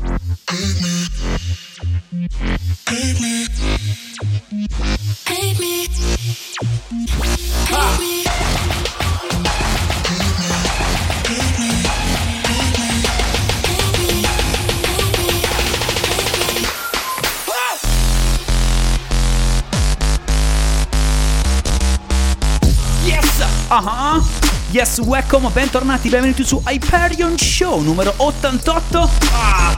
Bye. Yes, welcome, bentornati, benvenuti su Hyperion Show numero 88. Ah.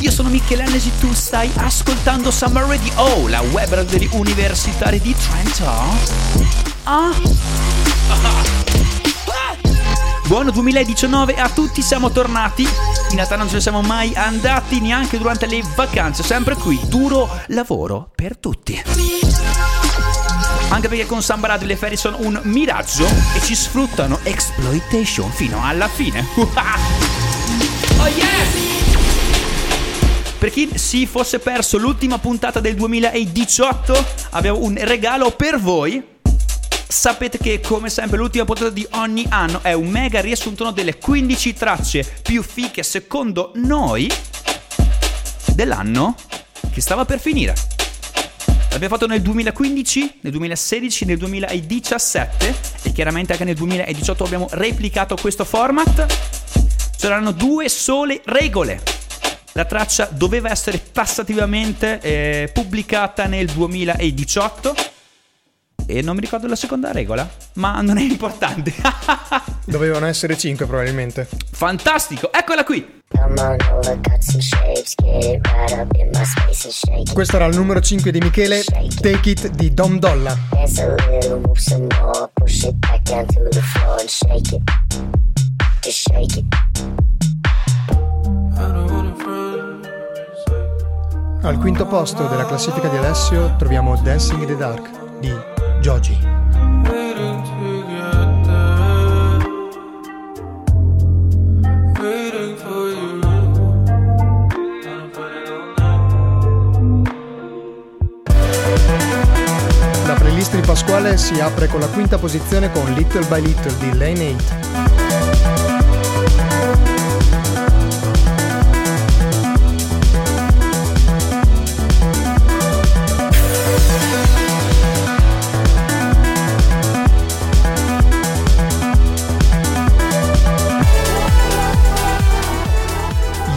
Io sono Michele Annesi, tu stai ascoltando Summer Radio, la web radio degli universitari di Trento. Ah. Buon 2019 a tutti, siamo tornati. In Natale non ce ne siamo mai andati neanche durante le vacanze, sempre qui, duro lavoro per tutti. Anche perché con Samba Radio le ferie sono un miraggio e ci sfruttano exploitation fino alla fine. oh yeah! Per chi si fosse perso l'ultima puntata del 2018, abbiamo un regalo per voi. Sapete che come sempre l'ultima puntata di ogni anno è un mega riassunto delle 15 tracce più fiche secondo noi dell'anno che stava per finire. L'abbiamo fatto nel 2015, nel 2016, nel 2017 e chiaramente anche nel 2018 abbiamo replicato questo format. C'erano due sole regole. La traccia doveva essere tassativamente eh, pubblicata nel 2018 e non mi ricordo la seconda regola, ma non è importante. Dovevano essere 5 probabilmente. Fantastico, eccola qui. Questo era il numero 5 di Michele, Take It di Dom Dolla. Al quinto posto della classifica di Alessio troviamo Dancing in the Dark di Joji. Pasquale si apre con la quinta posizione con Little by Little di Lane 8.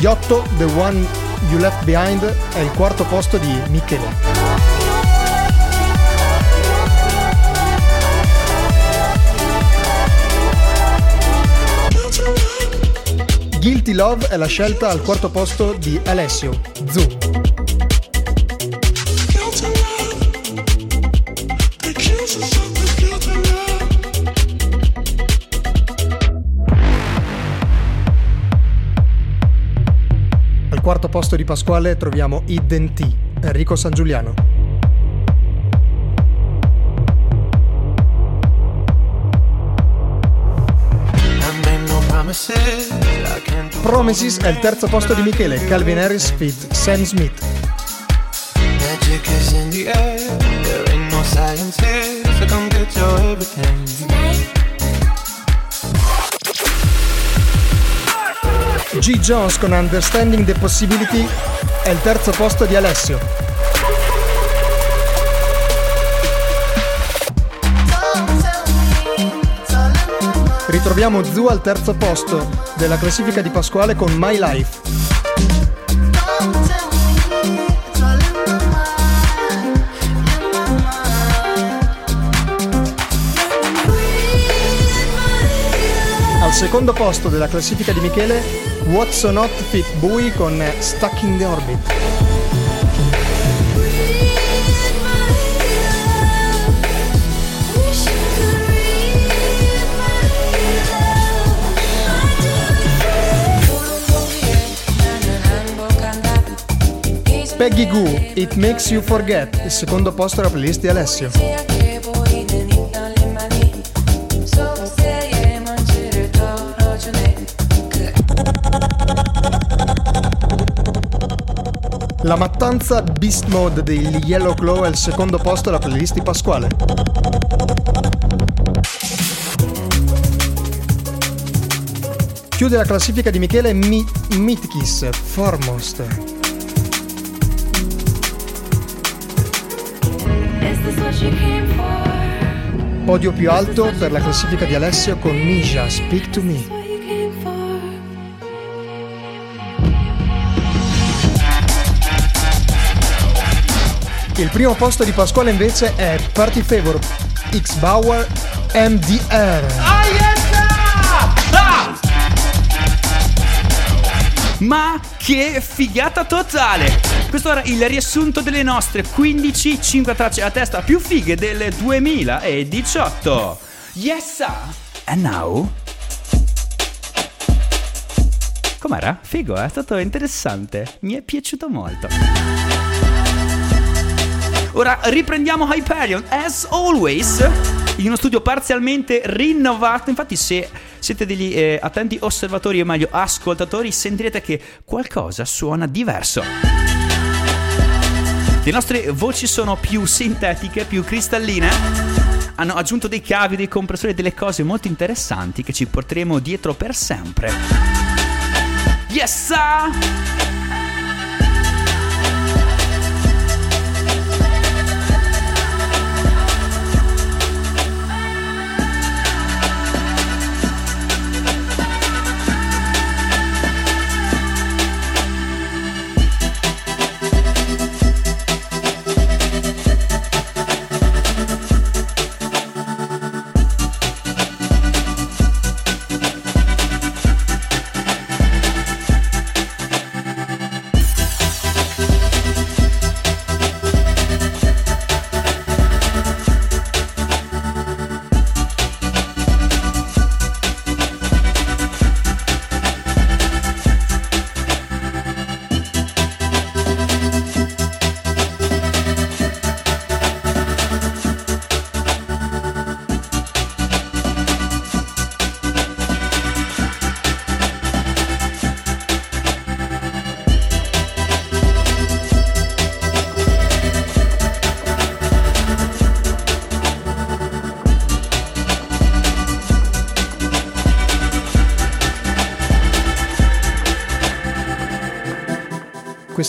Yotto, The One You Left Behind, è il quarto posto di Michele. Guilty Love è la scelta al quarto posto di Alessio, Zu. Pasquale troviamo Hidden T, Enrico San Giuliano. Promises è il terzo posto di Michele, Calvin Harris feat. Sam Smith. Magic is in the air. There ain't no science here, so come get your everything. G. Jones con Understanding the Possibility è il terzo posto di Alessio. Ritroviamo Zu al terzo posto della classifica di Pasquale con My Life. Al secondo posto della classifica di Michele, What's Not Fit Bowie con Stuck in the Orbit. Peggy Goo, It Makes You Forget, il secondo posto della playlist di Alessio. La mattanza Beast Mode degli Yellow Claw è il secondo posto della playlist di Pasquale. Chiude la classifica di Michele Mi- Mitkis, Foremost. Podio più alto per la classifica di Alessio con Misha, Speak to Me. Il primo posto di Pasquale invece è Party Favor X Bauer MDR. Ah, yes! Ma che figata totale! Questo era il riassunto delle nostre 15 5 tracce a testa più fighe del 2018. Yes! And now? Com'era? Figo, è stato interessante. Mi è piaciuto molto. Ora riprendiamo Hyperion as always in uno studio parzialmente rinnovato. Infatti, se siete degli eh, attenti osservatori o meglio ascoltatori, sentirete che qualcosa suona diverso. Le nostre voci sono più sintetiche, più cristalline. Hanno aggiunto dei cavi, dei compressori, delle cose molto interessanti che ci porteremo dietro per sempre. Yes! Sir!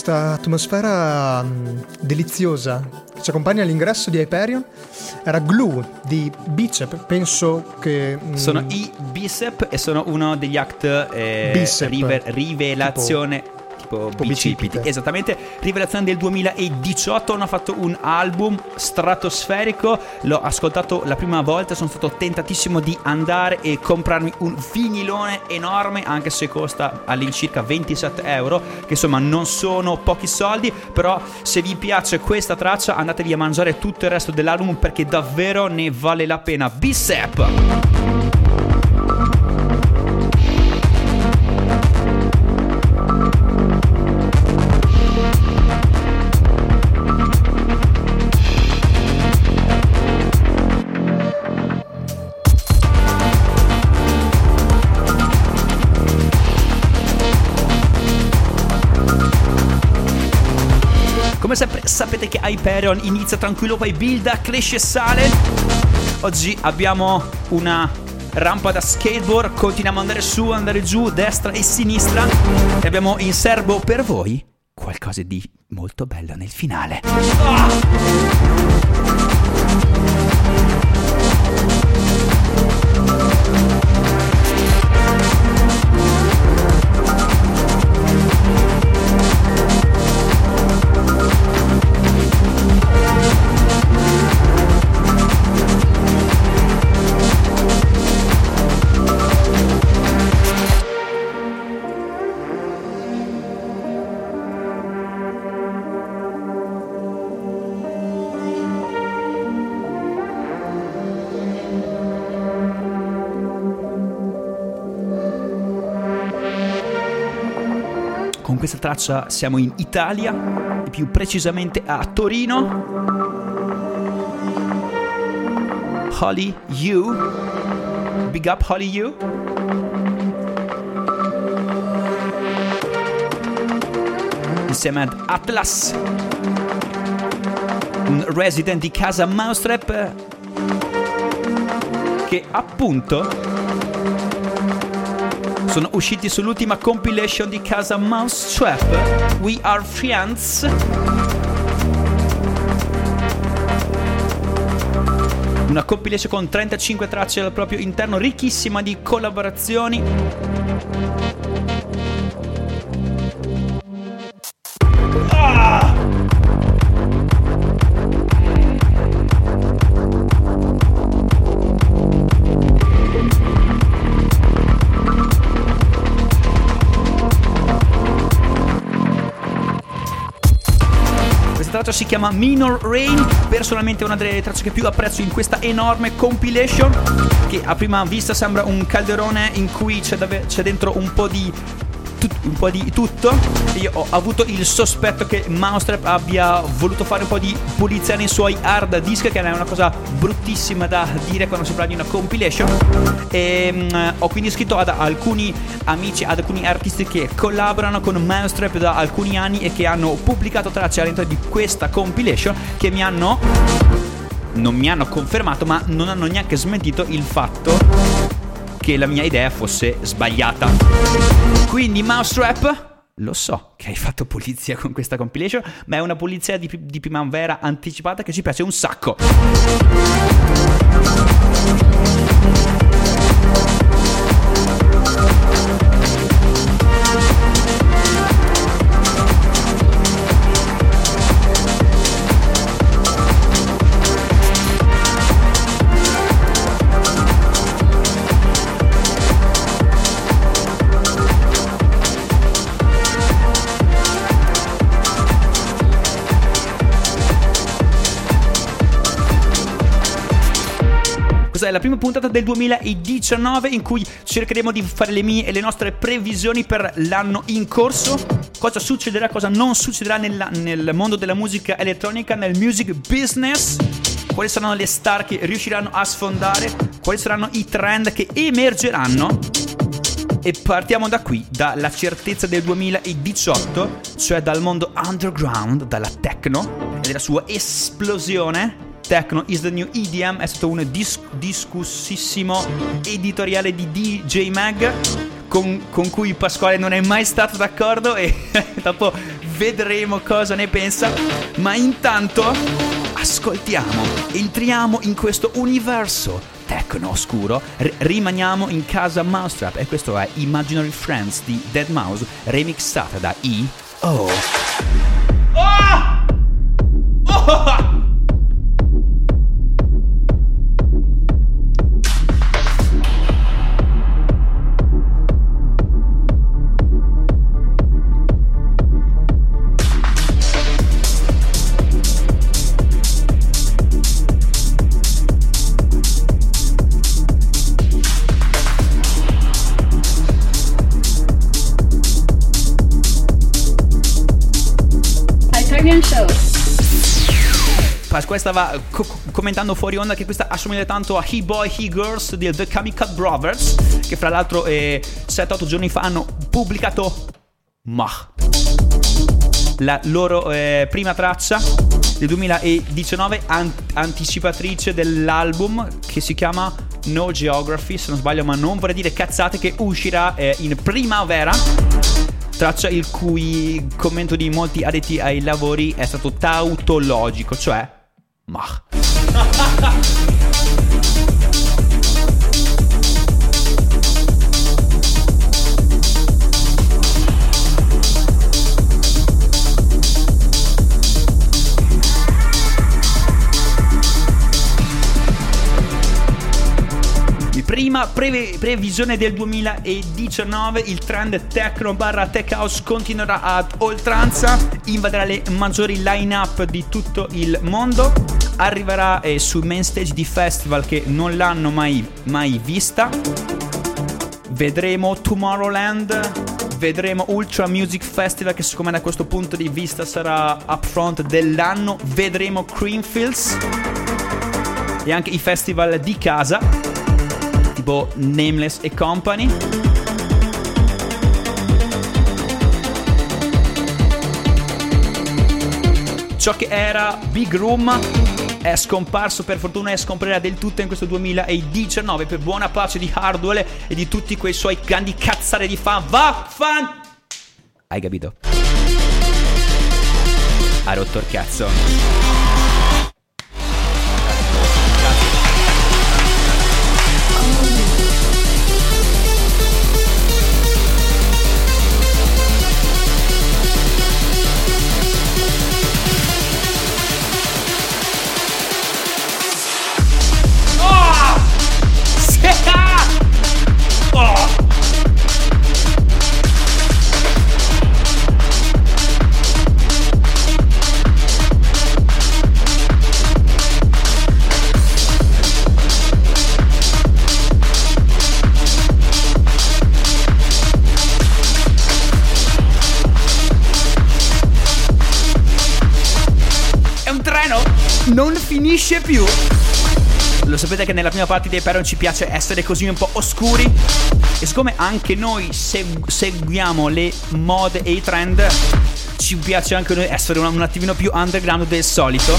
Questa atmosfera mm, deliziosa che ci accompagna all'ingresso di Hyperion era Glue di Bicep, penso che... Mm, sono i Bicep e sono uno degli act eh, Bicep, rive- rivelazione... Tipo tipo, bicipiti. Esattamente, rivelazione del 2018, hanno fatto un album stratosferico, l'ho ascoltato la prima volta, sono stato tentatissimo di andare e comprarmi un vinilone enorme, anche se costa all'incirca 27 euro, che insomma non sono pochi soldi, però se vi piace questa traccia andatevi a mangiare tutto il resto dell'album perché davvero ne vale la pena. Bicep! Hyperion inizia tranquillo, poi builda, cresce e sale. Oggi abbiamo una rampa da skateboard, continuiamo ad andare su, andare giù, destra e sinistra. E abbiamo in serbo per voi qualcosa di molto bello nel finale. Oh! Con questa traccia siamo in Italia, e più precisamente a Torino. Holly You. Big up Holly You. Insieme ad Atlas. Un resident di casa Mousetrap che appunto sono usciti sull'ultima compilation di casa Mousetrap, We Are Friends. Una compilation con 35 tracce al proprio interno, ricchissima di collaborazioni. Si chiama Minor Rain, personalmente una delle tracce che più apprezzo in questa enorme compilation, che a prima vista sembra un calderone in cui c'è, c'è dentro un po' di tut- un po' di tutto. Io ho avuto il sospetto che Mousetrap abbia voluto fare un po' di pulizia nei suoi hard disk, che è una cosa bruttissima da dire quando si parla di una compilation. E mm, ho quindi scritto ad alcuni amici, ad alcuni artisti che collaborano con Mousetrap da alcuni anni e che hanno pubblicato tracce all'interno di questa compilation che mi hanno non mi hanno confermato, ma non hanno neanche smentito il fatto che la mia idea fosse sbagliata. Quindi, Mousetrap. Lo so che hai fatto pulizia con questa compilation, ma è una pulizia di, di primavera anticipata che ci piace un sacco. La prima puntata del 2019 in cui cercheremo di fare le mie e le nostre previsioni per l'anno in corso. Cosa succederà, cosa non succederà nella- nel mondo della musica elettronica, nel music business. Quali saranno le star che riusciranno a sfondare? Quali saranno i trend che emergeranno? E partiamo da qui, dalla certezza del 2018, cioè dal mondo underground, dalla techno e della sua esplosione. Techno is the new EDM è stato un dis- discussissimo editoriale di DJ Mag con, con cui Pasquale non è mai stato d'accordo e dopo vedremo cosa ne pensa. Ma intanto ascoltiamo, entriamo in questo universo techno oscuro, r- rimaniamo in casa Mousetrap e questo è Imaginary Friends di Dead Mouse remixata da E.O. Hyperion Show. Pasquale stava co- commentando fuori onda che questa assomiglia tanto a He Boy He Girls di The Chemical Brothers, che fra l'altro eh, 7-8 giorni fa hanno pubblicato Mach. La loro eh, prima traccia del 2019, an- anticipatrice dell'album che si chiama No Geography, se non sbaglio, ma non vorrei dire cazzate, che uscirà eh, in primavera. Traccia il cui commento di molti addetti ai lavori è stato tautologico, cioè Mach. Prima preve- previsione del 2019, il trend techno barra tech house continuerà ad oltranza, invaderà le maggiori line-up di tutto il mondo, arriverà eh, sui main stage di festival che non l'hanno mai, mai vista. Vedremo Tomorrowland, vedremo Ultra Music Festival che secondo me da questo punto di vista sarà upfront dell'anno, vedremo Creamfields e anche i festival di casa, tipo Nameless e Company. Ciò che era Big Room è scomparso, per fortuna e scomparirà del tutto in questo 2019 per buona pace di Hardwell e di tutti quei suoi grandi cazzare di fan. Va fan! Hai capito? Ha rotto il cazzo. Sapete che nella prima parte dei Peron ci piace essere così un po' oscuri? E siccome anche noi seg- seguiamo le mode e i trend, ci piace anche noi essere un, un attimino più underground del solito.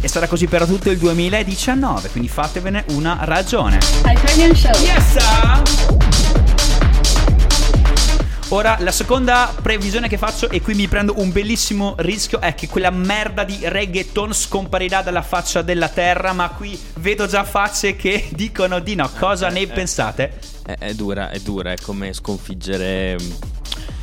E sarà così per tutto il 2019, quindi fatevene una ragione. Hyperion Show. Yes! Ora, la seconda previsione che faccio, e qui mi prendo un bellissimo rischio, è che quella merda di reggaeton scomparirà dalla faccia della terra, ma qui vedo già facce che dicono di no. Cosa ne pensate? È, è dura, è dura, è come sconfiggere.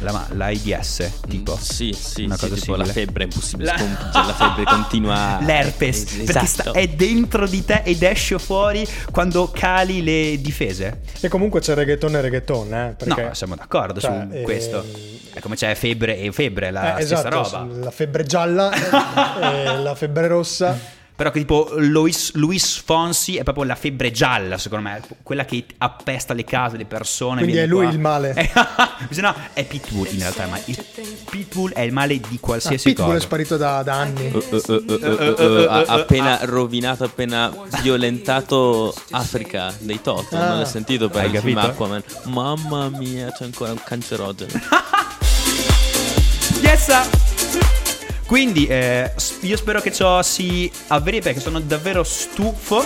Mm, La, l'AIDS, tipo. Sì, sì, Una sì, cosa tipo la simile. febbre è impossibile La- sconfiggere, la febbre continua. L'herpes, Es- perché esatto. sta- è dentro di te ed esce fuori quando cali le difese. E comunque c'è reggaeton e reggaeton, eh? Perché... no, siamo d'accordo cioè, su eh, questo. È come c'è febbre e febbre, la eh, stessa esatto, roba. la febbre gialla e la febbre rossa. Però che tipo Luis, Luis Fonsi è proprio la febbre gialla, secondo me, quella che appesta le case, le persone. Quindi è lui qua. il male. Eh, se no, è Pitbull in realtà, ma il Pitbull è il male di Ah, qualsiasi Pitbull è cosa. sparito da, da anni. Uh, ha appena rovinato, appena violentato Africa dei Toto. Ah. Non l'hai sentito per il film? Aquaman? Mamma mia, c'è ancora un cancerogeno. Yes! Quindi eh, io spero che ciò si avveri perché sono davvero stufo.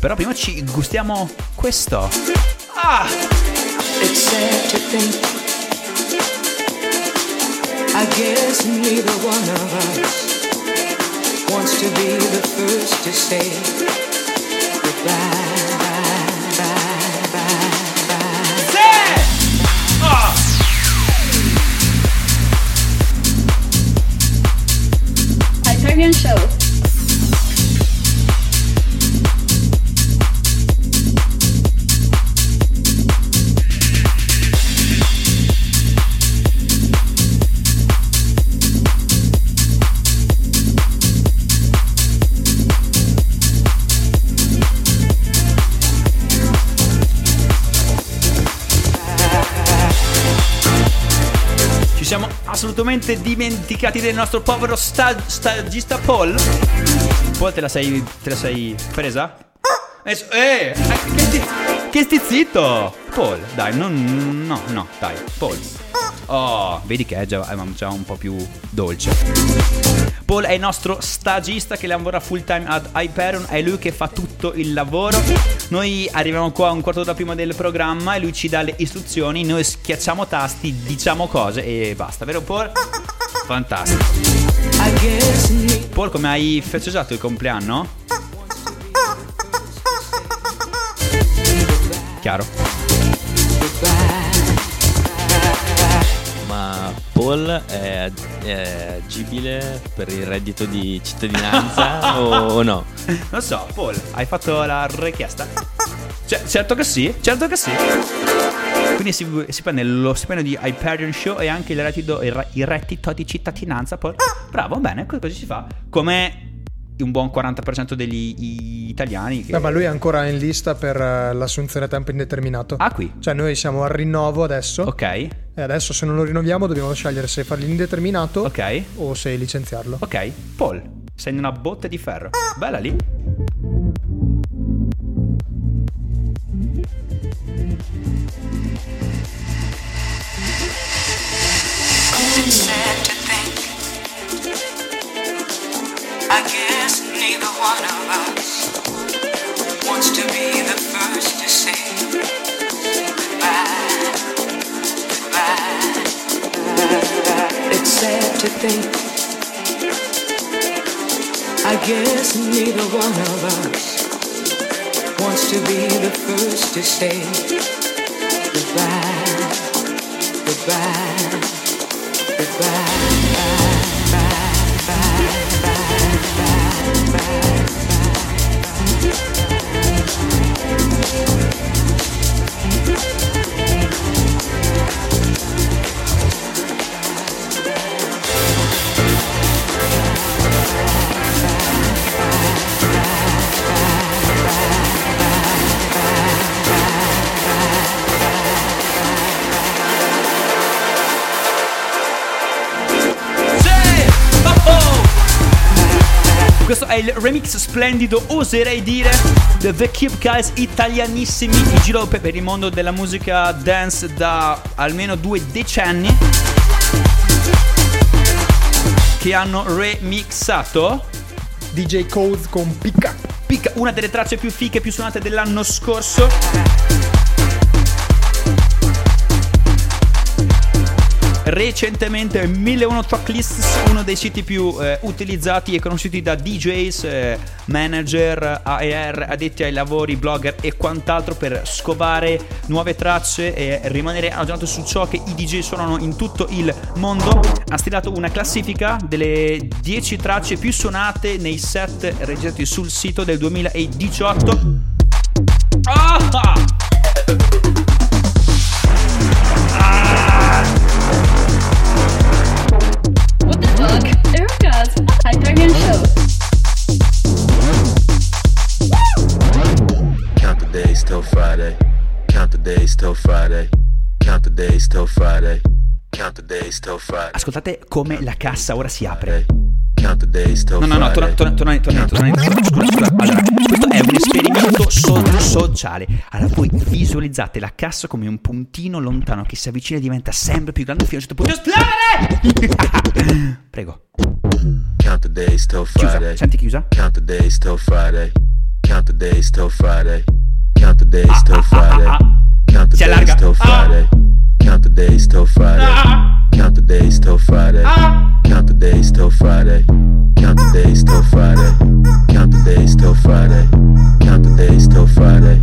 Però prima ci gustiamo questo. Ah! It's sad to think. I guess neither one of us wants to be the first to say goodbye. Hyperion Show. Assolutamente dimenticati del nostro povero sta- stagista Paul. Paul te la sei, te la sei presa? Adesso- eh, eh, che, sti- che sti zitto! Paul, dai, non, no, no, dai, Paul. Oh, vedi che è già, è già un po' più dolce. Paul è il nostro stagista che lavora full time ad Hyperion, è lui che fa tutto il lavoro. Noi arriviamo qua un quarto d'ora prima del programma e lui ci dà le istruzioni, noi schiacciamo tasti, diciamo cose e basta, vero Paul? Fantastico. Paul, come hai festeggiato il compleanno? Chiaro. Paul è, è agibile per il reddito di cittadinanza o, o no? Non so, Paul, hai fatto la richiesta? Cioè, certo che sì, certo che sì. Quindi si, si prende lo stipendio di Hyperion Show e anche il reddito, il, re- il reddito di cittadinanza. Paul. Bravo, bene, co- così si fa. Come un buon 40% degli italiani. Che... No, ma lui è ancora in lista per eh, l'assunzione a tempo indeterminato. Ah, qui. Cioè, noi siamo al rinnovo adesso. Ok, E adesso, se non lo rinnoviamo, dobbiamo scegliere se fargli indeterminato ok, o se licenziarlo. ok. Paul, sei in una botte di ferro. Bella lì. To think. I guess neither one of us wants to be the first to say goodbye, goodbye, goodbye. È il remix splendido, oserei dire, The The Cube Guys italianissimi in giro per il mondo della musica dance da almeno due decenni che hanno remixato DJ Code con Pick Up. Pick, una delle tracce più fiche, più suonate dell'anno scorso. Recentemente 1001 Tracklist, uno dei siti più eh, utilizzati e conosciuti da DJs, eh, manager, AR, addetti ai lavori, blogger e quant'altro per scovare nuove tracce e rimanere aggiornato su ciò che i DJ suonano in tutto il mondo. Ha stilato una classifica delle 10 tracce più suonate nei set registrati sul sito del 2018. Ah! Days till Friday. Count the days till Friday. Count the days till Friday. Ascoltate come la cassa ora si apre. No, no, no, torna, torna, torna, torna, torna, scusa, scusa. Allora, questo è un esperimento so- sociale. Allora, voi visualizzate la cassa come un puntino lontano che si avvicina e diventa sempre più grande fino a un certo punto esplodere! Prego, Count the days till chiusa, Friday. senti chiusa? Count the days till Friday. Count the days till Friday. Count the days till Friday. Ah. Count the days till Friday. Count the days till Friday. Count the days till Friday. Count the days till Friday. Count the days till Friday. Count the days till Friday. Count the days till Friday.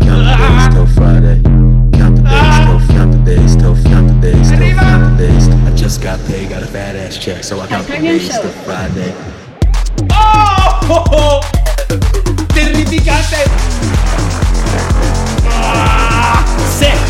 Count the days till Friday. Count the days till count the days till count the days till count the days. I just got paid, got a fat ass check, so I count the days till Friday. Oh! oh, oh. Terrificante! six.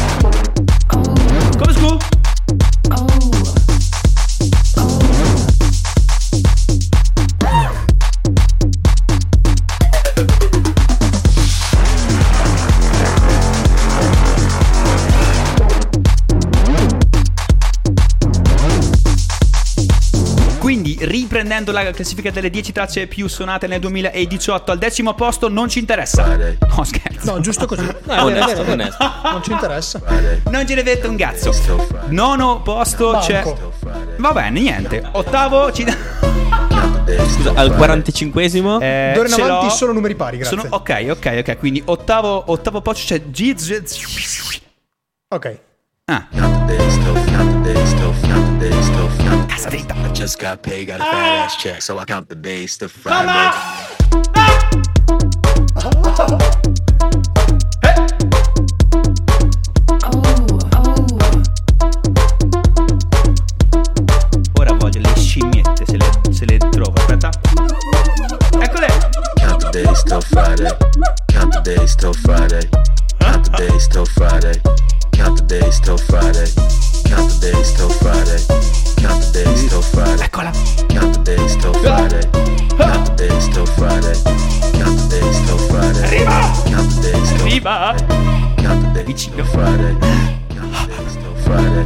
Riprendendo la classifica delle 10 tracce più suonate nel 2018, al decimo posto non ci interessa. No, scherzo. No, giusto così. No, onesto, onesto. Non ci interessa. Non ce ne vette un cazzo. Nono posto c'è. Banco. Friday. Va bene, niente. Ottavo ci. Days Scusa, al Friday. 45esimo? Eh, D'ora in avanti l'ho. solo numeri pari, grazie. Sono- ok, ok, ok. Quindi ottavo, ottavo posto c'è Giz. Ok. The the the the. I just got paid, got a ah. fat ass check, so I count the days to Friday. Days till Friday. Count the days till Friday. Count the days till Friday. Days till Friday. Count the days till Friday. Count the days till Friday. Eccola. Count the days till Friday. Count the days till Friday. Count the days till Friday. Arriva. Count the days till Viva. Count the days till Friday. Count the days till Friday.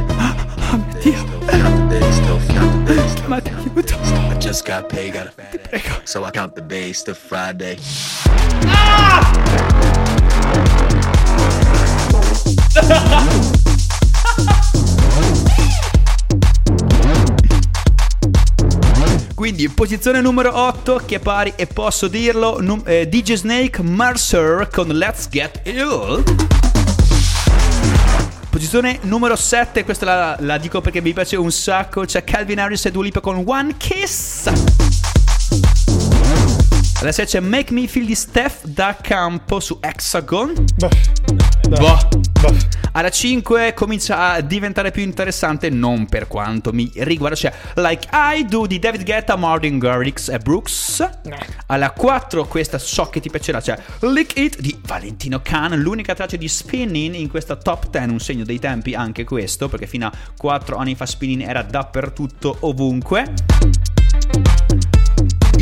Oh mio Dio. Count the days till count the days till Ma aiuto. I just got paid, got a fat so I count the days till Friday. Quindi posizione numero 8 che pari e posso dirlo num- eh, DJ Snake Mercer con Let's Get Ill. Posizione numero 7, questa la, la dico perché mi piace un sacco. C'è Calvin Harris e Dua Lipa con One Kiss. Alla 6 c'è Make Me Feel di Steph da campo su Hexagon. Boh. Boh. Boh. Alla 5 comincia a diventare più interessante, non per quanto mi riguarda, c'è Like I Do di David Guetta, Martin Garrix e Brooks. Alla 4 questa so che ti piacerà, c'è Lick It di Valentino Khan, l'unica traccia di Spinning in questa top 10, un segno dei tempi anche questo, perché fino a 4 anni fa Spinning era dappertutto, ovunque.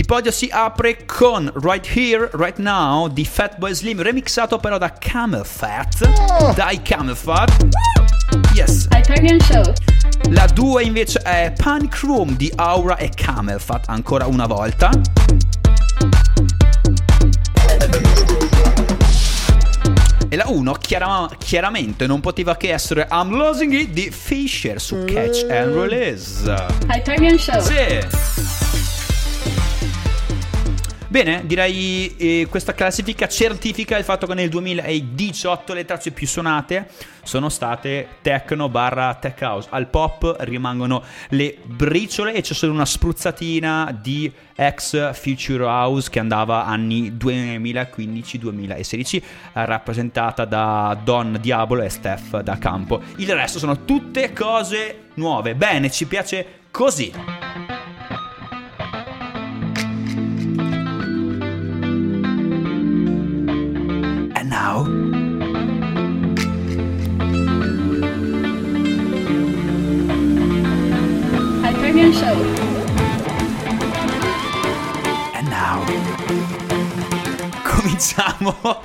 Il podio si apre con Right Here, Right Now di Fatboy Slim, remixato però da Camel Fat. Dai Camel Fat. Yes. La 2 invece è Panic Room di Aura e Camel Fat, ancora una volta. E la 1 chiaramente non poteva che essere I'm Losing It di Fisher su Catch and Release. Hyperion Show. Sì. Bene, direi eh, questa classifica certifica il fatto che nel 2018 le tracce più suonate sono state techno barra tech house. Al pop rimangono le briciole e c'è solo una spruzzatina di ex Future House che andava anni 2015-2016 eh, rappresentata da Don Diabolo e Steph da campo. Il resto sono tutte cose nuove. Bene, ci piace così. 么？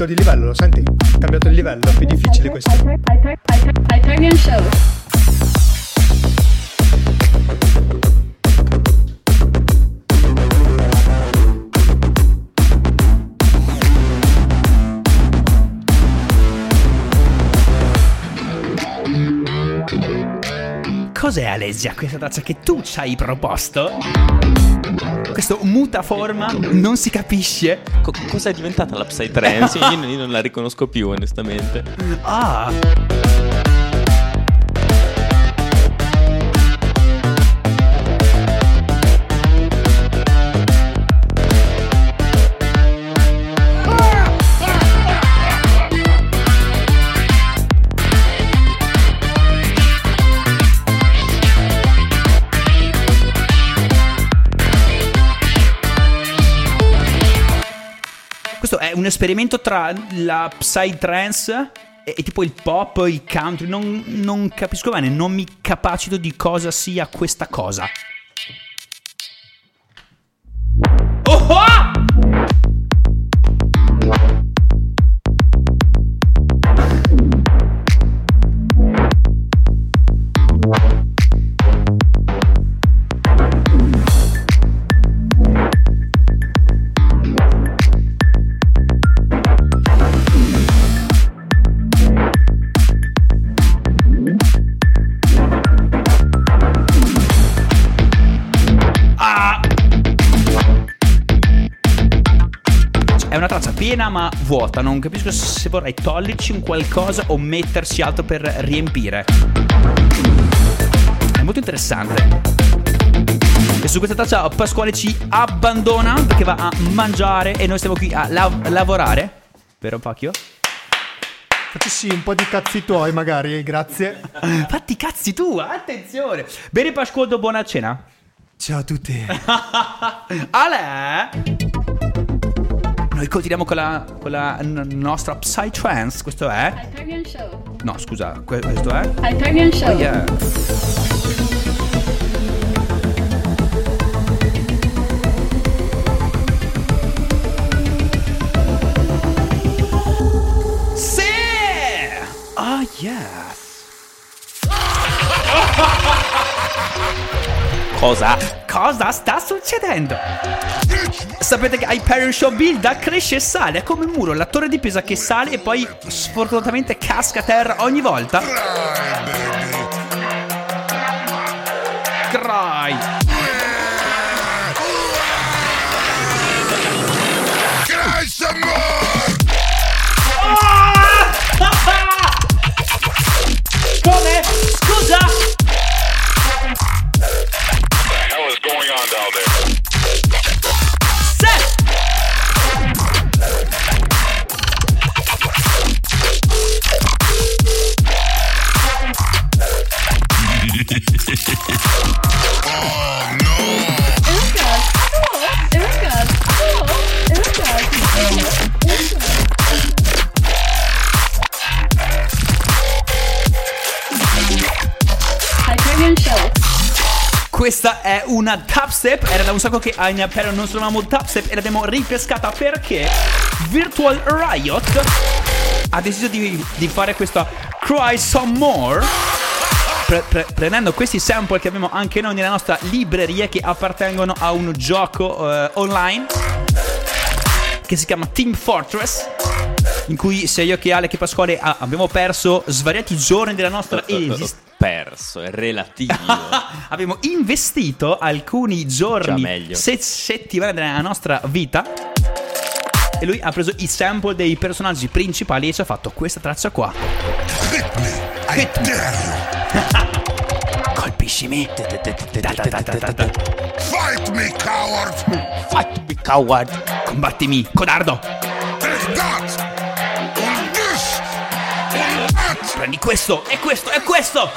Salito di livello, lo senti? Cambiato di livello, è più difficile questo. Hyper, hyper, hyper, Hyperion Show. Cos'è Alesia questa traccia che tu ci hai proposto? Questo mutaforma non si capisce. Co- cosa è diventata la Psytrance? io, io non la riconosco più, onestamente. Ah. Un esperimento tra la psytrance e, e tipo il pop, il country. Non, non capisco bene, non mi capacito di cosa sia questa cosa. Vuota, non capisco se vorrei toglierci un qualcosa o metterci altro per riempire. È molto interessante. E su questa traccia Pasquale ci abbandona perché va a mangiare e noi stiamo qui a lav- lavorare. Vero Pacchio? Facessi un po' di cazzi tuoi, magari, grazie. Fatti cazzi tu, attenzione. Bene Pasqualdo, buona cena. Ciao a tutti. Ale! noi continuiamo con la, con la n- nostra Psytrance. Questo è. Hyperion Show. No, scusa, questo è. Hyperion Show. Oh, yeah. Ah, yeah. Cosa? Cosa sta succedendo? Sapete che Hyperion Show builda, cresce e sale. È come un muro, la torre di Pisa che sale e poi sfortunatamente casca a terra ogni volta. Una dubstep. Era da un sacco che a Hyperion non suonavamo dubstep e l'abbiamo ripescata perché Virtual Riot ha deciso di, di fare questa Cry Some More. pre- pre- prendendo questi sample che abbiamo anche noi nella nostra libreria che appartengono a un gioco eh, online che si chiama Team Fortress in cui sia io che Ale che Pasquale ah, abbiamo perso svariati giorni della nostra esistenza Perso, è relativo. abbiamo investito alcuni giorni, se- settimane della nostra vita. E lui ha preso i sample dei personaggi principali e ci ha fatto questa traccia qua. Colpiscimi. Fight me, coward! Fight me, coward. Combattimi, codardo. Take that! Prendi questo, e questo, e questo.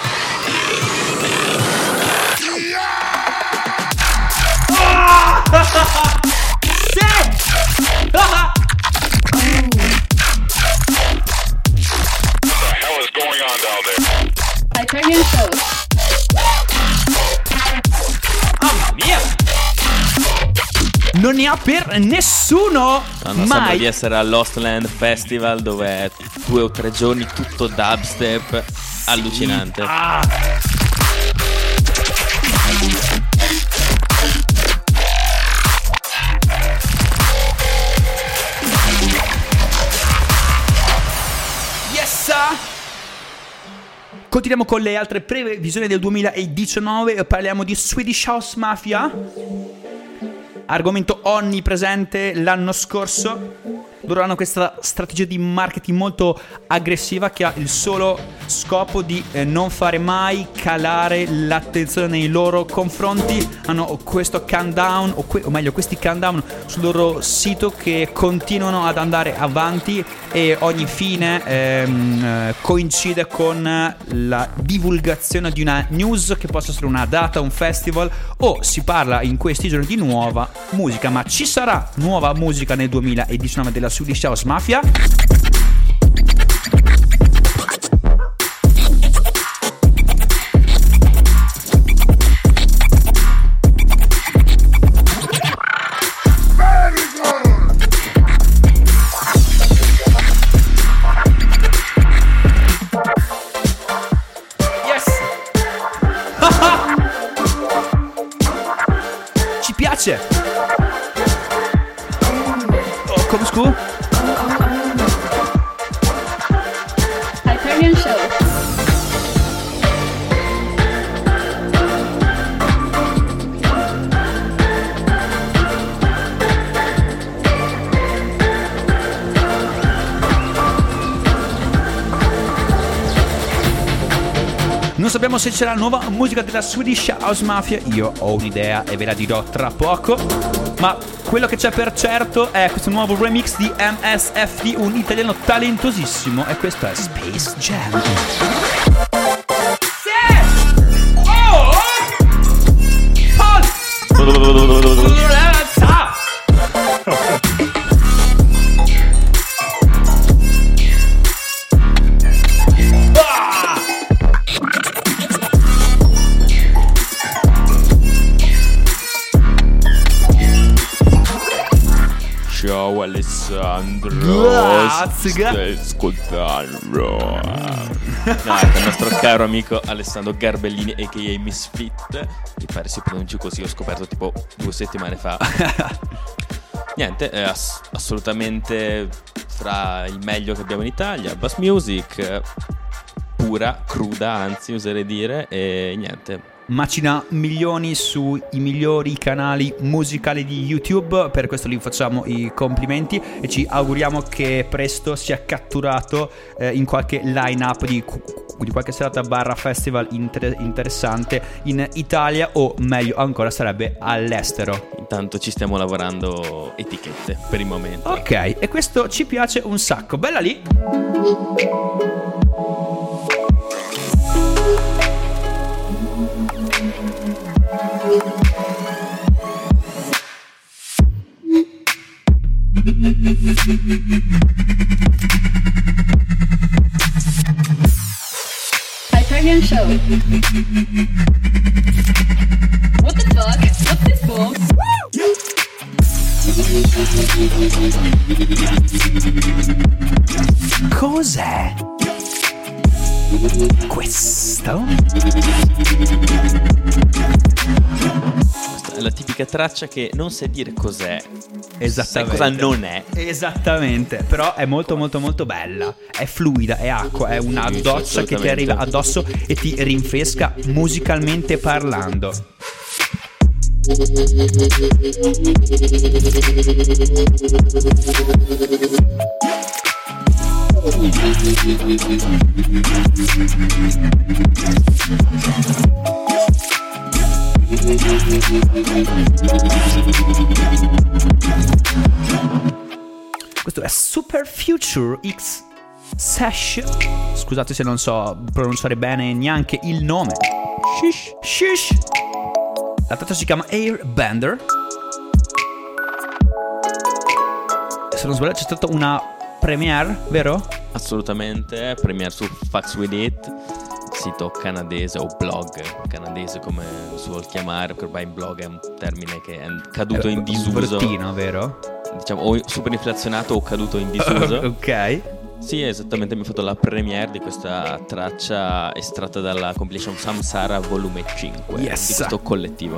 Sì! Ah! Hyperion Show. Non ne ha per nessuno! No, no, sembra mai! di essere al Lost Land Festival dove è due o tre giorni tutto dubstep. Allucinante. Ah! Yes! Continuiamo con le altre previsioni del 2019. Parliamo di Swedish House Mafia. Argomento onnipresente l'anno scorso. Loro hanno questa strategia di marketing molto aggressiva che ha il solo scopo di eh, non fare mai calare l'attenzione nei loro confronti. Hanno questo countdown, o, que- o meglio, questi countdown sul loro sito che continuano ad andare avanti e ogni fine ehm, eh, coincide con la divulgazione di una news che possa essere una data, un festival o si parla in questi giorni di nuova musica. Ma ci sarà nuova musica nel 2019 della Swedish House Mafia? Non sappiamo se c'è la nuova musica della Swedish House Mafia. Io ho un'idea e ve la dirò tra poco. Ma quello che c'è per certo è questo nuovo remix di MSFD, un italiano talentosissimo. E questo è Space Jam. Grazie, stai ascoltando. No, ecco, il nostro caro amico Alessandro Garbellini, a.k.a. Misfit. Mi pare si pronunci così, ho scoperto tipo due settimane fa. Niente, è ass- assolutamente fra il meglio che abbiamo in Italia. Bass music, pura, cruda, anzi, oserei dire. E niente, macina milioni sui migliori canali musicali di YouTube, per questo gli facciamo i complimenti e ci auguriamo che presto sia catturato eh, in qualche line-up di, di qualche serata barra festival inter- interessante in Italia o meglio ancora sarebbe all'estero. intanto ci stiamo lavorando etichette per il momento. Ok, e questo ci piace un sacco. Bella lì. Hyperion Show. What the fuck? What's this for? Cos'è? Questo? Questa è la tipica traccia che non sai dire cos'è. Sai Esattamente. cosa non è. Esattamente, però è molto molto molto bella, è fluida, è acqua, è una doccia che ti arriva addosso e ti rinfresca musicalmente parlando. Questo è Super Future X Sash. Scusate se non so pronunciare bene neanche il nome. Shish. Shish. La traccia si chiama Airbender. Se non sbaglio c'è stata una premiere, vero? Assolutamente. Premiere su Fax With It, sito canadese o blog canadese come si vuol chiamare, perché ormai blog è un termine che è caduto in Un disuso. bruttino, vero? Diciamo, o super inflazionato o caduto in disuso. ok. Sì, esattamente, mi ha fatto la premiere di questa traccia estratta dalla compilation Samsara volume 5 Yes. di questo collettivo.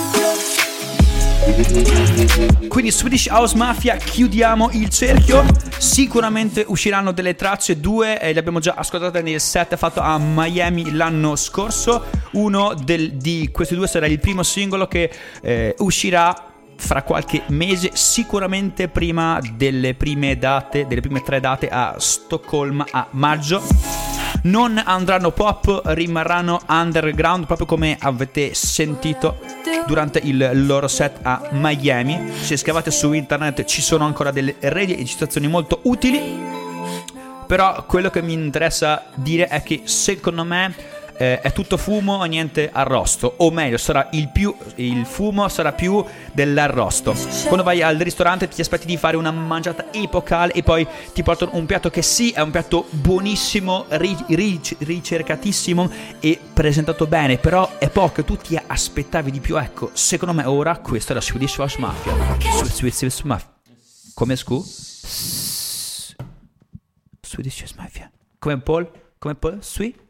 Quindi Swedish House Mafia chiudiamo il cerchio. Sicuramente usciranno delle tracce, due eh, le abbiamo già ascoltate nel set fatto a Miami l'anno scorso. Uno del- di questi due sarà il primo singolo che eh, uscirà fra qualche mese, sicuramente prima delle prime date, delle prime tre date a Stoccolma a maggio. Non andranno pop, rimarranno underground, proprio come avete sentito durante il loro set a Miami. Se scavate su internet ci sono ancora delle registrazioni molto utili. Però quello che mi interessa dire è che secondo me eh, è tutto fumo e niente arrosto. O meglio, sarà il, più, il fumo sarà più dell'arrosto. Quando vai al ristorante ti aspetti di fare una mangiata epocale e poi ti portano un piatto che sì è un piatto buonissimo, ri- ric- ricercatissimo e presentato bene, però è poco, tu ti aspettavi di più. Ecco, secondo me ora questa è la Swedish House Mafia. Swe- Swedish Mafia. Come scu? Swedish House Mafia. Come Paul? Come Paul? Sweet?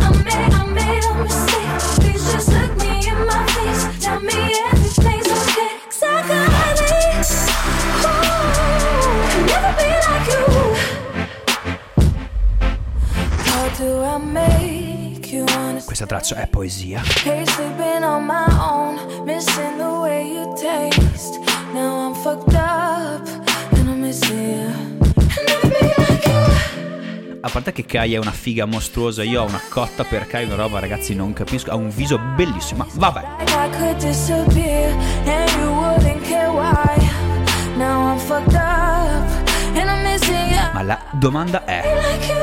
Questa traccia è poesia. A parte che Kai è una figa mostruosa, io ho una cotta per Kai, una roba ragazzi non capisco, ha un viso bellissimo, ma vabbè. Ma la domanda è...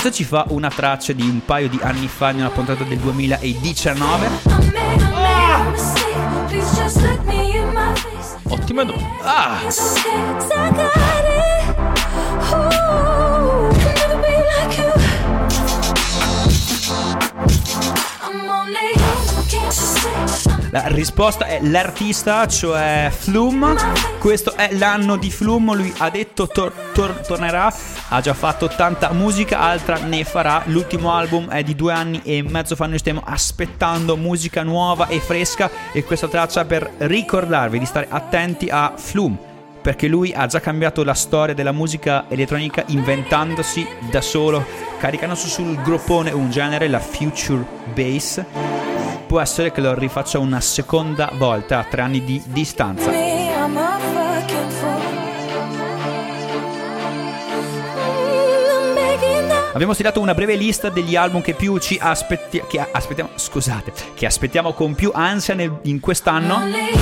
Cosa ci fa una traccia di un paio di anni fa in una puntata del 2019? I made, I made a mistake. Please just look me in my face. Ottima domanda. Ah! I'm only La risposta è l'artista, cioè Flum. Questo è l'anno di Flum. Lui ha detto tor- tor- tornerà. Ha già fatto tanta musica, altra ne farà. L'ultimo album è di due anni e mezzo fa. Noi stiamo aspettando musica nuova e fresca. E questa traccia per ricordarvi di stare attenti a Flum. Perché lui ha già cambiato la storia della musica elettronica inventandosi da solo, caricando su sul groppone un genere, la future bass può essere che lo rifaccia una seconda volta a tre anni di distanza. Abbiamo stilato una breve lista degli album che più ci aspetti- che aspettiamo, scusate, che aspettiamo con più ansia nel- in quest'anno. Made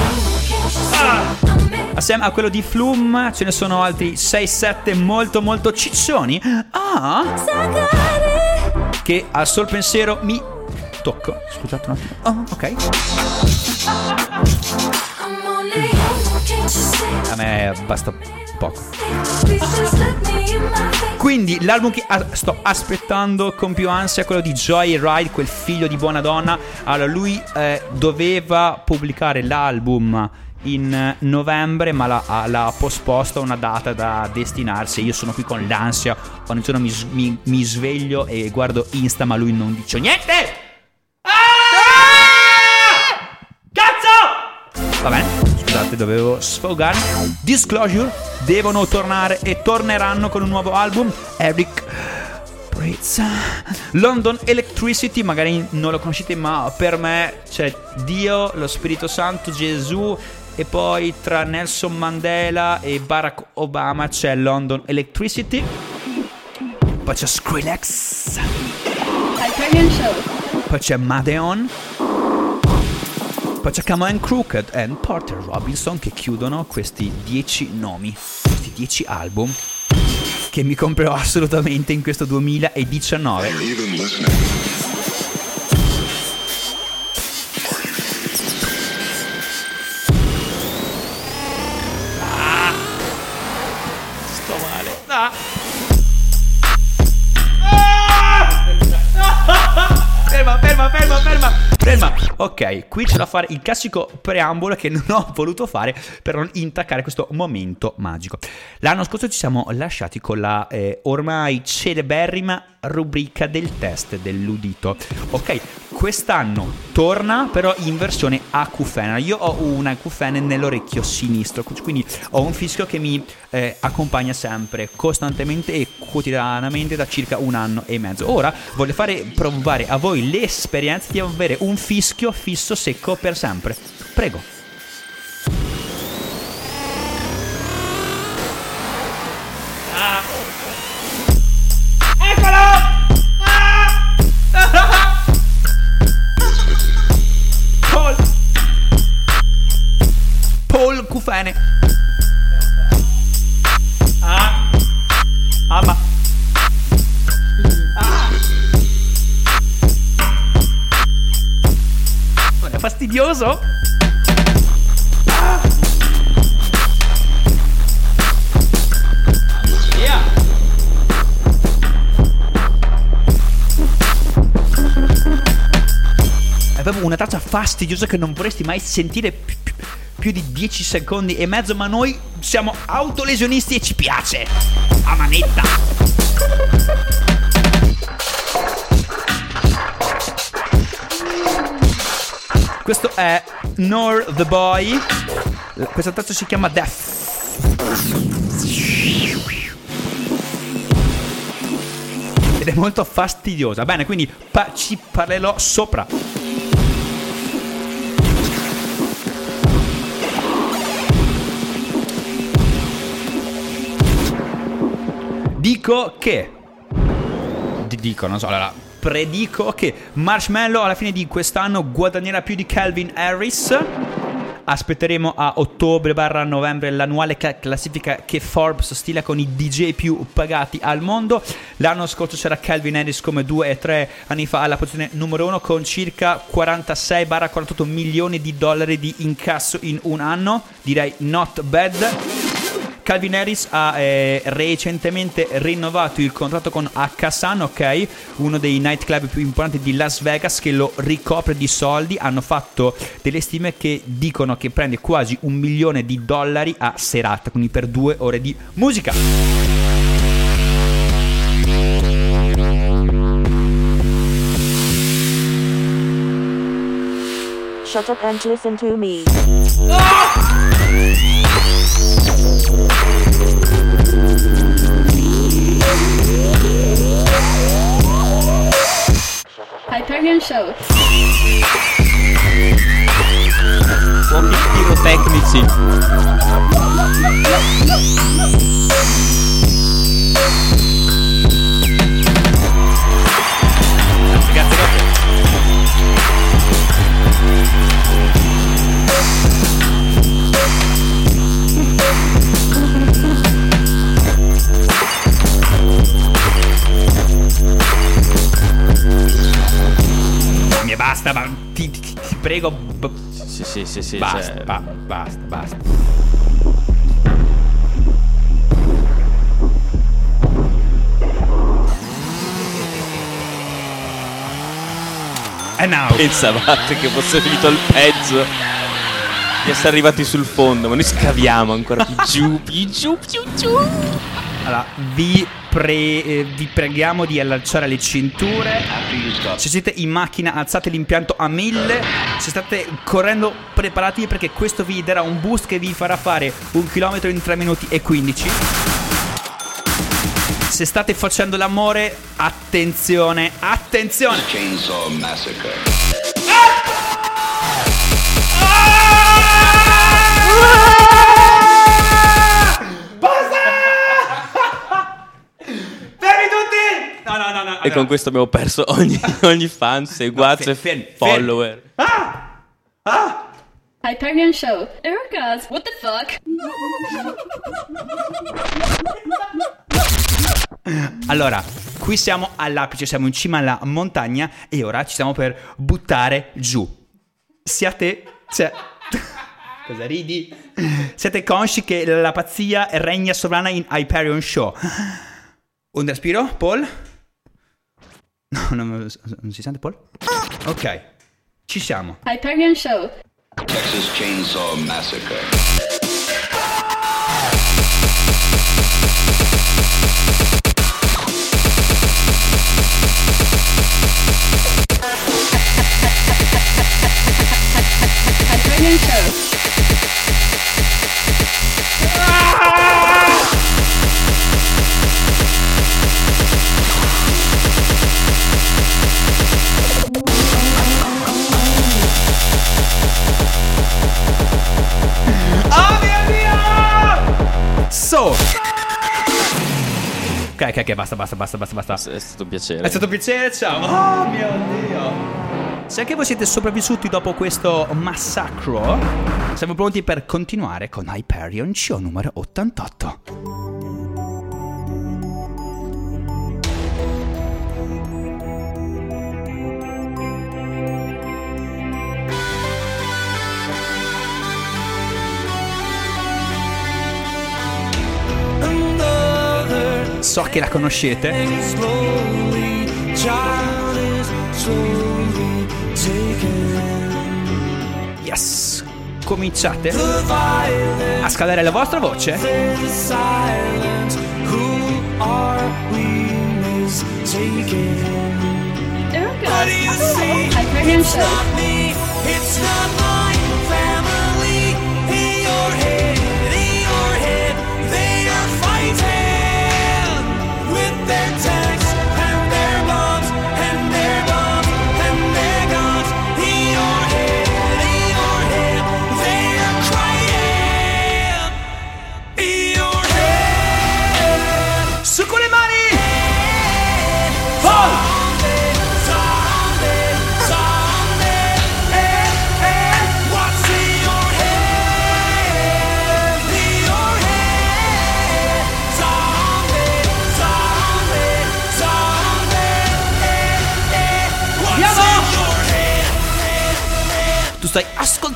Assieme a quello di Flum ce ne sono altri 6-7 molto molto ciccioni. Ah, che al sol pensiero mi tocco. Scusate un attimo. Oh, ok. A me basta poco. Quindi l'album che a- sto aspettando con più ansia è quello di Joy Ride, quel figlio di buona donna. Allora, lui eh, doveva pubblicare l'album in novembre, ma l'ha, ha- l'ha posposto a una data da destinarsi. Io sono qui con l'ansia. Ogni giorno mi, mi- mi sveglio e guardo Insta, ma lui non dice niente. Ah! Cazzo! Va bene, scusate, dovevo sfogarmi. Disclosure devono tornare e torneranno con un nuovo album. Eric Pritz. London Electricity, magari non lo conoscete, ma per me c'è Dio, lo Spirito Santo, Gesù. E poi tra Nelson Mandela e Barack Obama c'è London Electricity. Poi c'è Skrillex. Poi c'è Madeon. Poi c'è Cameron Crooked e Porter Robinson che chiudono questi 10 nomi, questi 10 album che mi comprerò assolutamente in questo 2019. Ok, qui c'è da fare il classico preambolo che non ho voluto fare per non intaccare questo momento magico. L'anno scorso ci siamo lasciati con la eh, ormai celeberrima rubrica del test dell'udito. Ok, quest'anno torna però in versione acufena. Io ho una acufene nell'orecchio sinistro, quindi ho un fischio che mi eh, accompagna sempre, costantemente e quotidianamente da circa un anno e mezzo. Ora voglio fare provare a voi l'esperienza di avere un fischio fisso secco per sempre. Prego. Paul. Traccia fastidiosa che non vorresti mai sentire pi- pi- più di 10 secondi e mezzo, ma noi siamo autolesionisti e ci piace. A manetta. Questo è Nor the Boy. Questa traccia si chiama Death. Ed è molto fastidiosa. Bene, quindi pa- ci parlerò sopra. Dico che dicono, non so, allora, predico che Marshmallow alla fine di quest'anno guadagnerà più di Calvin Harris. Aspetteremo a ottobre barra novembre l'annuale ca- classifica che Forbes stila con i DJ più pagati al mondo. L'anno scorso c'era Calvin Harris come due e tre anni fa alla posizione numero uno con circa 46 barra 48 milioni di dollari di incasso in un anno. Direi not bad. Calvin Harris ha eh, recentemente rinnovato il contratto con Hakkasan, ok? Uno dei nightclub più importanti di Las Vegas che lo ricopre di soldi. Hanno fatto delle stime che dicono che prende quasi un milione di dollari a serata, quindi per due ore di musica. Shut up and listen to me. Hyperion Show. Fuochi pirotecnici. Grazie, grazie, grazie. Basta, ma ti, ti- ti prego. b- Sì, sì, sì, sì. basta, cioè, ba- basta, basta. E now. Pensavate che fosse finito il peggio di essere arrivati sul fondo, ma noi scaviamo ancora più giù, più giù, più giù. Allora, vi, pre- eh, vi preghiamo di allacciare le cinture. Se siete in macchina, alzate l'impianto a 1000. Se state correndo, preparatevi perché questo vi darà un boost che vi farà fare un chilometro in 3 minuti e 15. Se state facendo l'amore, attenzione, attenzione! Chainsaw Massacre. E con questo abbiamo perso ogni, ogni fan, seguazzo No, e fe- fermi, fermi. follower. Hyperion Show. Erica's. What the fuck? Allora, qui siamo all'apice, siamo in cima alla montagna e ora ci stiamo per buttare giù. Siate... Cioè... Cosa ridi? Siete consci che la pazzia regna sovrana in Hyperion Show. Un respiro, Paul? No, non, non si sente Paul? Ok, ci siamo. Hyperion Show. Texas Chainsaw Massacre. Hyperion Show. Ok, ok, ok, basta, basta, basta, basta, basta. È stato un piacere. È stato un piacere, ciao. Oh mio Dio. Se anche voi siete sopravvissuti dopo questo massacro, siamo pronti per continuare con Hyperion Show numero 88. So che la conoscete. Yes. Cominciate a scalare la vostra voce. Erica's. Hyperion Show.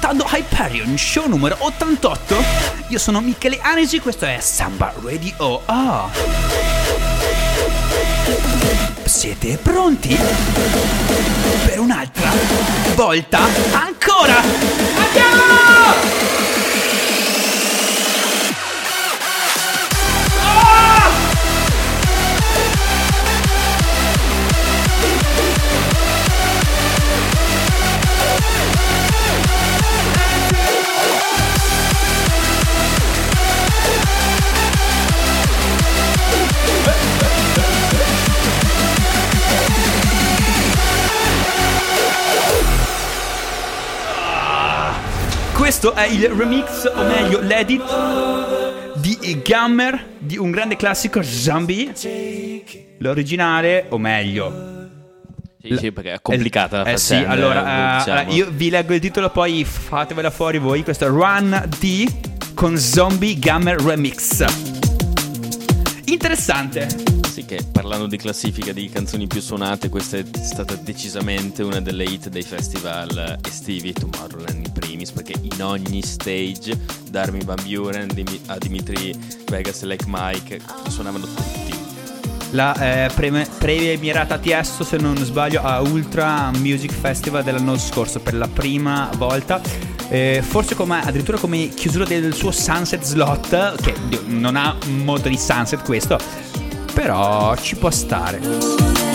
Ascoltando Hyperion, show numero 88. Io sono Michele Anesi, questo è Samba Radio. Ah. Siete pronti? Per un'altra volta? Ancora! Andiamo! Questo è il remix, o meglio l'edit di Gammer di un grande classico Zombie. L'originale, o meglio, Sì, sì, perché è complicata la eh sì, faccenda, allora, eh, eh, diciamo. allora, io vi leggo il titolo, poi fatevela fuori voi. Questo è Run D con Zombie Gammer Remix. Interessante. Sì, che parlando di classifica di canzoni più suonate, questa è stata decisamente una delle hit dei festival estivi, Tomorrowland in primis, perché in ogni stage, da Armin Van Buren a Dimitri Vegas e Like Mike, suonavano tutti. La eh, preme- premierata Tiesto, se non sbaglio, a Ultra Music Festival dell'anno scorso per la prima volta. Eh, forse come, addirittura come chiusura del suo Sunset Slot, che non ha molto di Sunset questo, però ci può stare.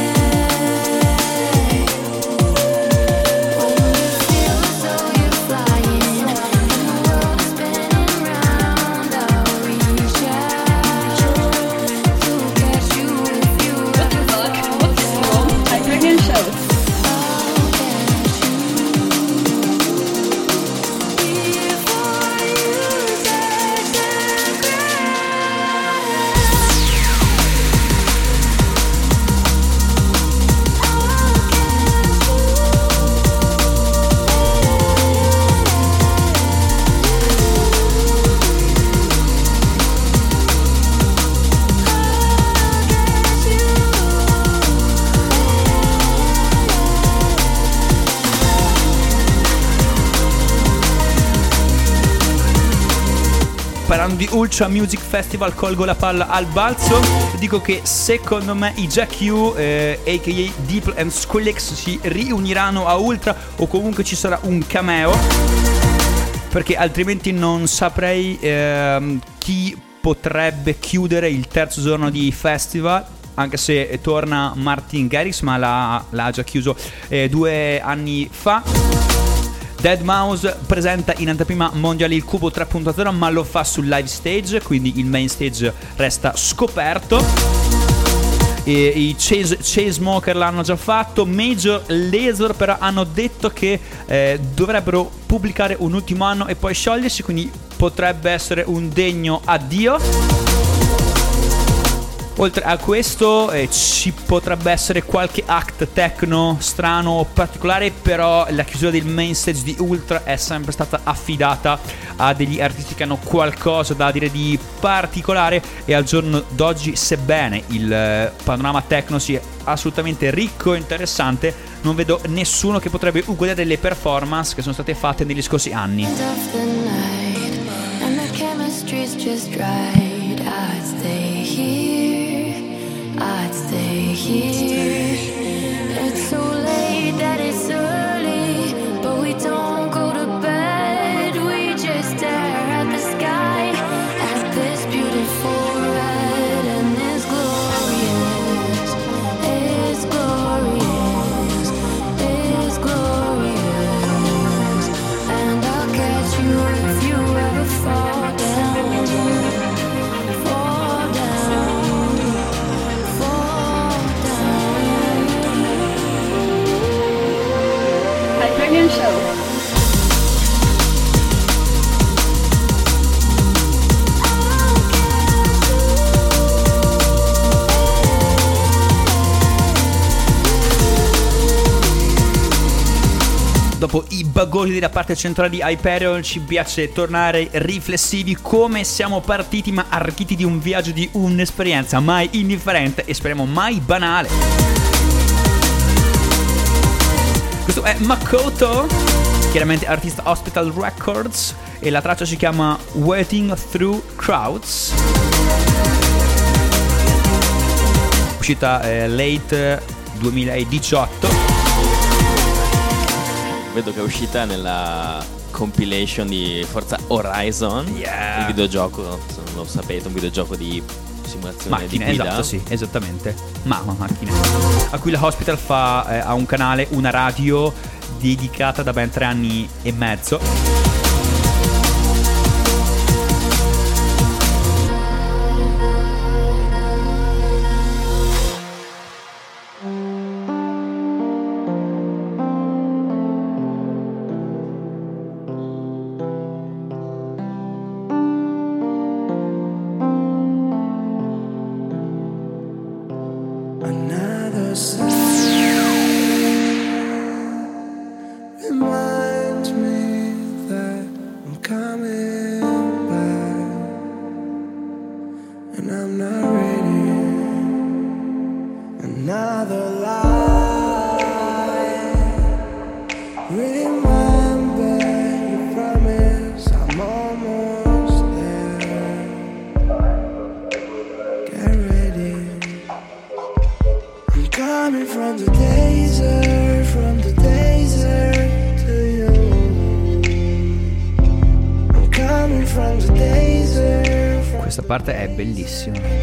Ultra Music Festival, colgo la palla al balzo. Dico che secondo me i Jack U, eh, aka Deep and Skrillex, si riuniranno a Ultra o comunque ci sarà un cameo. Perché altrimenti non saprei ehm, chi potrebbe chiudere il terzo giorno di festival. Anche se torna Martin Garrix, ma l'ha, l'ha già chiuso eh, due anni fa. Dead Mouse presenta in anteprima mondiale il Cubo 3.0 ma lo fa sul live stage, quindi il main stage resta scoperto. E I Chase, Chainsmoker l'hanno già fatto, Major Laser però hanno detto che eh, dovrebbero pubblicare un ultimo anno e poi sciogliersi, quindi potrebbe essere un degno addio. Oltre a questo eh, ci potrebbe essere qualche act techno strano o particolare, però la chiusura del main stage di Ultra è sempre stata affidata a degli artisti che hanno qualcosa da dire di particolare e al giorno d'oggi, sebbene il eh, panorama techno sia assolutamente ricco e interessante, non vedo nessuno che potrebbe uguagliare le performance che sono state fatte negli scorsi anni. I'd stay here. Dopo i bagogli della parte centrale di Hyperion ci piace tornare riflessivi come siamo partiti ma arricchiti di un viaggio, di un'esperienza mai indifferente e speriamo mai banale. Questo è Makoto chiaramente artista Hospital Records e la traccia si chiama Waiting Through Crowds. Uscita eh, late 2018. Vedo che è uscita nella compilation di Forza Horizon, Yeah. il videogioco, se non lo sapete, un videogioco di simulazione Macchine, di guida. esatto, sì, esattamente. Ma, ma macchine. A cui la Hospital fa, eh, ha un canale, una radio dedicata da ben tre anni e mezzo. Parte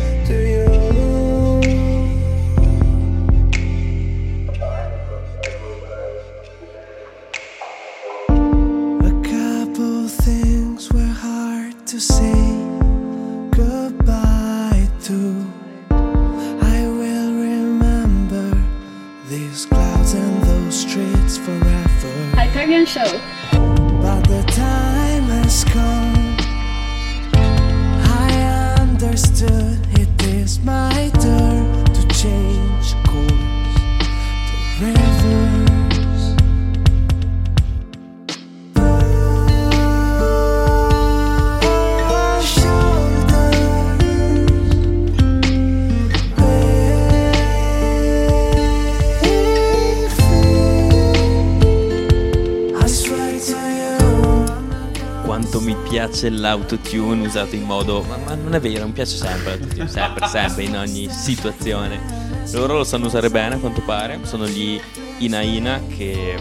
piace l'autotune usato in modo. Ma, ma non è vero, mi piace sempre l'autotune, sempre, sempre, in ogni situazione. Loro lo sanno usare bene a quanto pare. Sono gli Ina Ina che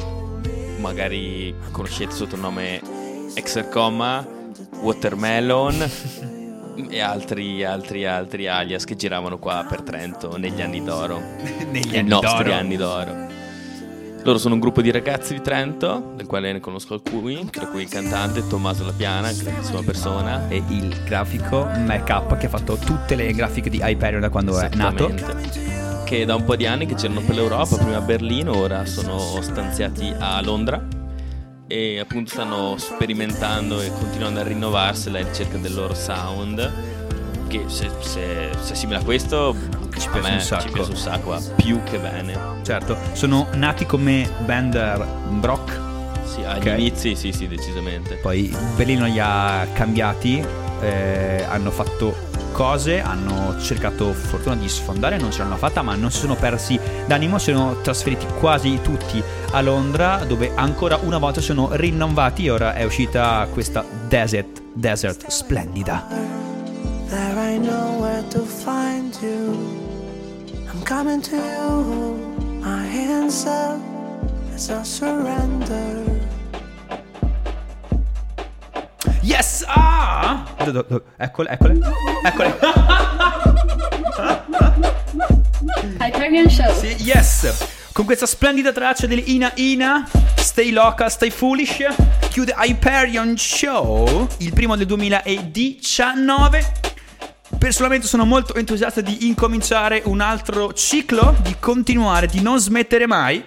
magari conoscete sotto il nome Exercomma, Watermelon e altri, altri, altri alias che giravano qua per Trento negli anni d'oro. Negli anni nostri d'oro. anni d'oro. Loro sono un gruppo di ragazzi di Trento, del quale ne conosco alcuni, tra cui il cantante Tommaso La Piana, grandissima persona. E il grafico Make che ha fatto tutte le grafiche di Hyperion da quando è nato. Che da un po' di anni che c'erano per l'Europa, prima a Berlino, ora sono stanziati a Londra e appunto stanno sperimentando e continuando a rinnovarsi alla ricerca del loro sound. Che se, se, se è simile a questo, Ci piace me un sacco. ci piace un sacco, più che bene. Certo, sono nati come Bender Brock. Sì, agli Ok. inizi, sì, sì, decisamente. Poi Berlino li ha cambiati, eh, hanno fatto cose, hanno cercato fortuna di sfondare, non ce l'hanno fatta, ma non si sono persi d'animo, si sono trasferiti quasi tutti a Londra, dove ancora una volta sono rinnovati e ora è uscita questa Desert, Desert splendida. I know where to find you. I'm coming to you. My hands up as I surrender. Yes! Ah! Do- do- do- Eccole, eccole, eccole. Hyperion Show. Sì, yes! Con questa splendida traccia del Ina Ina, Stay Local, Stay Foolish, chiude Hyperion Show, il primo del 2019. Personalmente sono molto entusiasta di incominciare un altro ciclo, di continuare, di non smettere mai.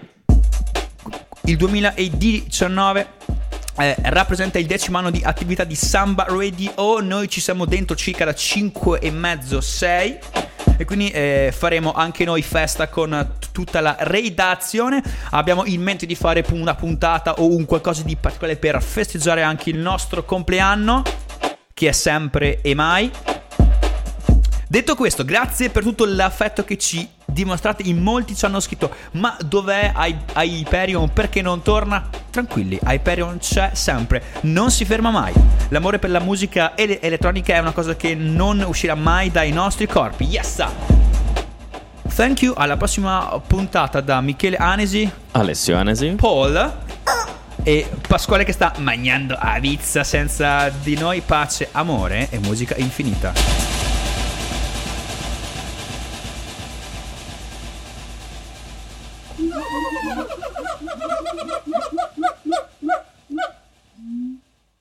Il 2019 eh, rappresenta il decimo anno di attività di Samba Radio. Noi ci siamo dentro circa da 5 e mezzo, 6. E quindi eh, faremo anche noi festa con t- tutta la redazione. Abbiamo in mente di fare una puntata o un qualcosa di particolare per festeggiare anche il nostro compleanno, che è sempre e mai. Detto questo, grazie per tutto l'affetto che ci dimostrate. In molti ci hanno scritto: Ma dov'è Hy- Hyperion? Perché non torna? Tranquilli, Hyperion c'è sempre, non si ferma mai. L'amore per la musica ele- elettronica è una cosa che non uscirà mai dai nostri corpi. Yes! Thank you, alla prossima puntata da Michele Anesi, Alessio Anesi. Paul e Pasquale che sta mangiando a vizza senza di noi pace, amore e musica infinita.